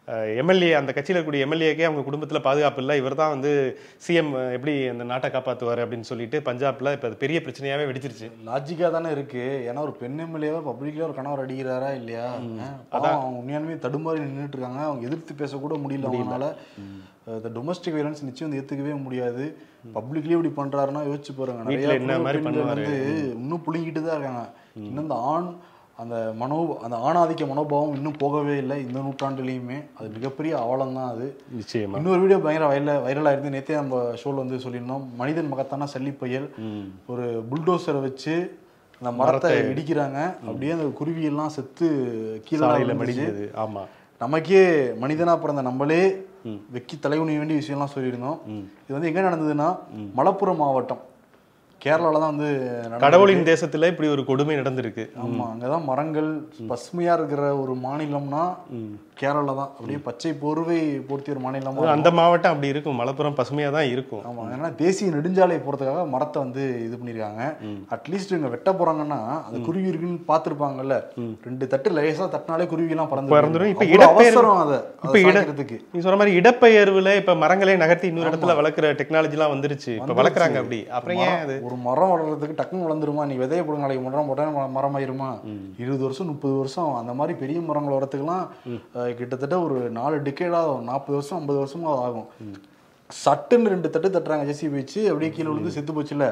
எம்எல்ஏ அந்த கட்சியில் இருக்கக்கூடிய எம்எல்ஏக்கே அவங்க குடும்பத்தில் பாதுகாப்பு இல்லை. இவர் தான் வந்து சிஎம் எப்படி அந்த நாட்டை காப்பாற்றுவார் அப்படின்னு சொல்லிட்டு பஞ்சாப்ல இப்போ அது பெரிய பிரச்சனையாவே வெடிச்சிருச்சு. லாஜிக்கா தானே இருக்கு. ஏன்னா ஒரு பெண் எம்எல்ஏவா பப்ளிக்ல ஒரு கணவர் அடிக்கிறாரா இல்லையா? அதான். அவங்க உண்மையாலுமே தடுமாறி நின்றுட்டு இருக்காங்க. அவங்க எதிர்த்து பேசக்கூட முடியல அவங்களால. இந்த டொமஸ்டிக் வைலன்ஸ் நிச்சயம் வந்து ஏத்துக்கவே முடியாது. பப்ளிக்லயே இப்படி பண்றாருன்னா யோசிச்சு பாருங்க. நிறைய? வந்து இன்னும் புழுங்கிட்டு தான் இருக்காங்க இன்னும் இந்த ஆண் அந்த மனோ அந்த ஆணாதிக்க மனோபாவம் இன்னும் போகவே இல்லை. இந்த நூற்றாண்டுலயுமே அது மிகப்பெரிய அவலம் தான் அது. நிச்சயமா. இன்னொரு வீடியோ பயங்கர வைரல வைரலாக இருந்து நேற்றே நம்ம ஷோவில் வந்து சொல்லியிருந்தோம். மனிதன் மகத்தான சல்லி புயல். ஒரு புல்டோசரை வச்சு அந்த மரத்தை இடிக்கிறாங்க. அப்படியே அந்த குருவியெல்லாம் செத்து கீழே. மடிஞ்சது. ஆமா. நமக்கே மனிதனா பிறந்த நம்மளே வெக்கி தலைகுனிய வேண்டிய விஷயம்லாம் சொல்லியிருந்தோம். இது வந்து எங்க நடந்ததுன்னா மலப்புரம் மாவட்டம். கேரளால தான் வந்து. கடவுளின் தேசத்துல இப்படி ஒரு கொடுமை நடந்திருக்கு ஆமா அங்கதான் மரங்கள் பசுமையா இருக்கிற ஒரு மாநிலம்னா கேரளா தான். அப்படியே பச்சை போர்வை போர்த்தி ஒரு மாநிலமா அது அந்த மாவட்டம் அப்படி இருக்கும். மலப்புரம் பசுமையா தான் இருக்கும். ஆமா. ஏன்னா தேசிய நெடுஞ்சாலை போறதுக்காக மரத்தை வந்து இது பண்ணிருக்காங்க. அட்லீஸ்ட் இவங்க வெட்ட போறாங்கன்னா அந்த குருவி இருக்குன்னு பார்த்திருப்பாங்கல்ல. ரெண்டு தட்டு லேசா தட்டினாலே குருவி எல்லாம் பறந்து பறந்துரும். இப்ப அவ்வளவு இடப்பெயர்வு- அவசரம் அதை. இப்ப இப்ப இட- இடத்துக்கு நீ சொன்ன மாதிரி இடப்பெயர்வுல இப்ப மரங்களே நகர்த்தி இன்னொரு இடத்துல வளர்க்குற டெக்னாலஜி எல்லாம் வந்துருச்சு. இப்ப வளர்க்குறாங்க அப்படி. அப்புறம் ஏன் அது? ஒரு மரம் வளர்றதுக்கு டக்குன்னு வளர்ந்துருமா? நீ விதைய போடுங்க நாளைக்கு மரம் போட்டா ம- மரம் ஆயிருமா இருபது வருஷம் முப்பது வருஷம் அந்த மாதிரி பெரிய மரங்கள் வரதுக்குலாம் அஹ், கிட்டத்தட்ட ஒரு நாலு டிக்கேடா நாற்பது வருஷம் ஐம்பது வருஷமா ஆகும். சட்டுன்னு ரெண்டு தட்டு தட்டுறாங்க ஜேசிபி வச்சு அப்படியே கீழே விழுந்து செத்து போச்சுல.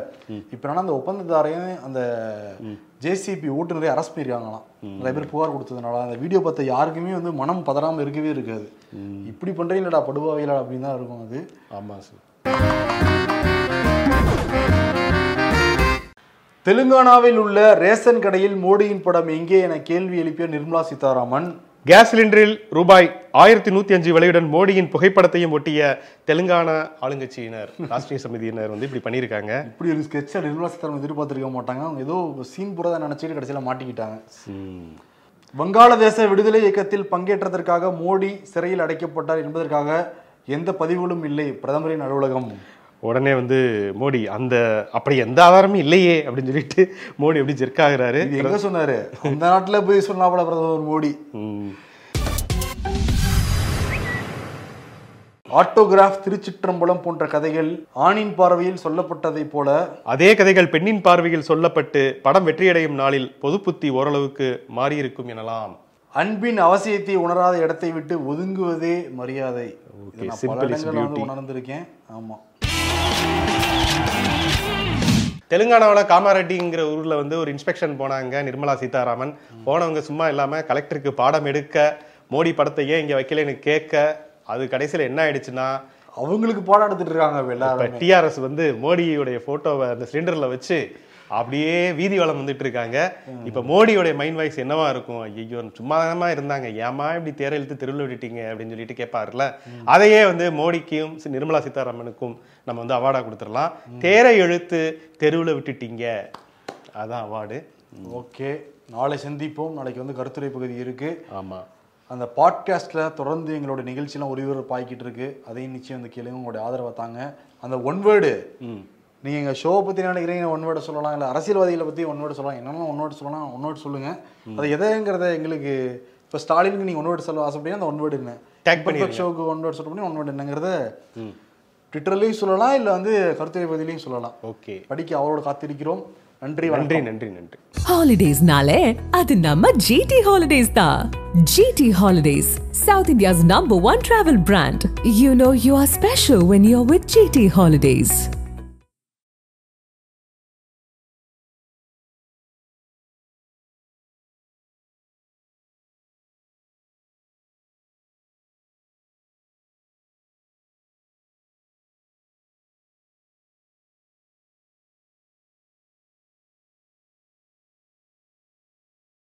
இப்ப என்னன்னா அந்த ஒப்பந்ததாரையும் அந்த ஜேசிபி ஓட்டுநரை அரெஸ்ட் பண்ணிருக்காங்களாம். நிறைய பேர் புகார் கொடுத்ததுனால அந்த வீடியோ பார்த்த யாருக்குமே வந்து மனம் பதறாம இருக்கவே இருக்காது. இப்படி பண்றீங்களடா படுபாவிலா அப்படின்னு தான் இருக்கும் அது. ஆமா சார் தெலுங்கானாவில் உள்ள ரேஷன் கடையில் மோடியின் படம் எங்கே என கேள்வி எழுப்பிய நிர்மலா சீதாராமன் கேஸ் சிலிண்டரில் ரூபாய் ஆயிரத்தி நூத்தி அஞ்சு விலையுடன் மோடியின் புகைப்படத்தையும் ஒட்டிய தெலுங்கானா ஆளுங்கட்சியினர் ராஷ்டிரிய சமிதியினர் வந்து இப்படி பண்ணியிருக்காங்க. இப்படி ஒரு ஸ்கெட்சை நிர்மலா சீதாராமன் எதிர்பார்த்திருக்க மாட்டாங்க. அவங்க ஏதோ சீன் புறதை நினைச்சிட்டு கடைசியில் மாட்டிக்கிட்டாங்க. வங்காளதேச விடுதலை இயக்கத்தில் பங்கேற்றதற்காக மோடி சிறையில் அடைக்கப்பட்டார் என்பதற்காக எந்த பதிவுகளும் இல்லை பிரதமரின் அலுவலகம். உடனே வந்து மோடி அந்த அப்படி எந்த ஆதாரமும் இல்லையே அப்படின்னு சொல்லிட்டு மோடி எப்படி ஜெர்க் ஆகுறாரு. எங்க சொன்னாரு? அந்த நாட்டுல போய் சொன்னாப்பல பிரதமர் மோடி. ஆட்டோகிராஃப் திருச்சிற்றம்பலம் போன்ற கதைகள் ஆணின் பார்வையில் சொல்லப்பட்டதைப் போல அதே கதைகள் பெண்ணின் பார்வையில் சொல்லப்பட்டு படம் வெற்றியடையும் நாளில் பொதுப்புத்தி ஓரளவுக்கு மாறியிருக்கும் எனலாம். அன்பின் அவசியத்தை உணராத இடத்தை விட்டு ஒதுங்குவதே மரியாதை. உணர்ந்திருக்கேன். ஆமா. தெலுங்கானாவில் காமாரெட்டிங்கிற ஊர்ல வந்து ஒரு இன்ஸ்பெக்ஷன் போனாங்க நிர்மலா சீதாராமன். போனவங்க சும்மா இல்லாம கலெக்டருக்கு பாடம் எடுக்க மோடி படத்தை ஏன் இங்க வைக்கலைன்னு கேட்க அது கடைசியில என்ன ஆயிடுச்சுன்னா அவங்களுக்கு பாடம் எடுத்துட்டு இருக்காங்க எல்லாரும். டிஆர்எஸ் வந்து மோடியுடைய போட்டோவை அந்த சிலிண்டர்ல வச்சு அப்படியே வீதி வளம் வந்துட்டு இருக்காங்க. இப்ப மோடியோடைய மைண்ட் வாய்ஸ் என்னவா இருக்கும்? ஐயோ சும்மா இருந்தாங்க. ஏமா இப்படி தேர இழுத்து தெருவில் விட்டுட்டீங்க அப்படின்னு சொல்லிட்டு கேட்பாருல அதையே வந்து மோடிக்கும் நிர்மலா சீதாராமனுக்கும் நம்ம வந்து அவார்டா கொடுத்துடலாம். தேரை இழுத்து தெருவில் விட்டுட்டீங்க. அதான் அவார்டு. ஓகே. நாளை சந்திப்போம். நாளைக்கு வந்து கருத்துரை பகுதி இருக்கு. ஆமா. அந்த பாட்காஸ்ட்டில் தொடர்ந்து எங்களோட நிகழ்ச்சியெல்லாம் ஒளிபரப்பாகிக்கிட்டு இருக்கு. அதையும் நிச்சயம் வந்து கேளுங்க. உங்களுடைய ஆதரவை தாங்க. அந்த ஒன் வேர்டு நீங்கள் எங்கள் ஷோவை பற்றி நினைக்கிறீங்க ஒன் வேர்டை சொல்லலாம். இல்லை அரசியல்வாதிகளை பற்றி ஒன் வேர்டு சொல்லலாம். என்னென்ன ஒன் வேர்டு சொல்லலாம்? ஒன் வேர்டு சொல்லுங்கள் அது எதைங்கிறத எங்களுக்கு இப்போ ஸ்டாலினுக்கு நீங்கள் ஒன் வேர்டு சொல்ல ஆசைப்பட்டீங்க அந்த ஒன் வேர்டு என்ன? Tag Perfect ஷோக்கு ஒன் வேர்டு சொல்ல ஒன் வேர்டு என்னங்கிறத ட்விட்டர்லேயும் சொல்லலாம் இல்லை வந்து கருத்துரை பதிலையும் சொல்லலாம் ஓகே படிக்க அவரோட காத்திருக்கிறோம் நன்றி நன்றி நன்றி நன்றி Holidays-நாலே அது நம்ம GT Holidays தான். GT Holidays, South India's number one travel brand. You know you are special when you're with GT Holidays.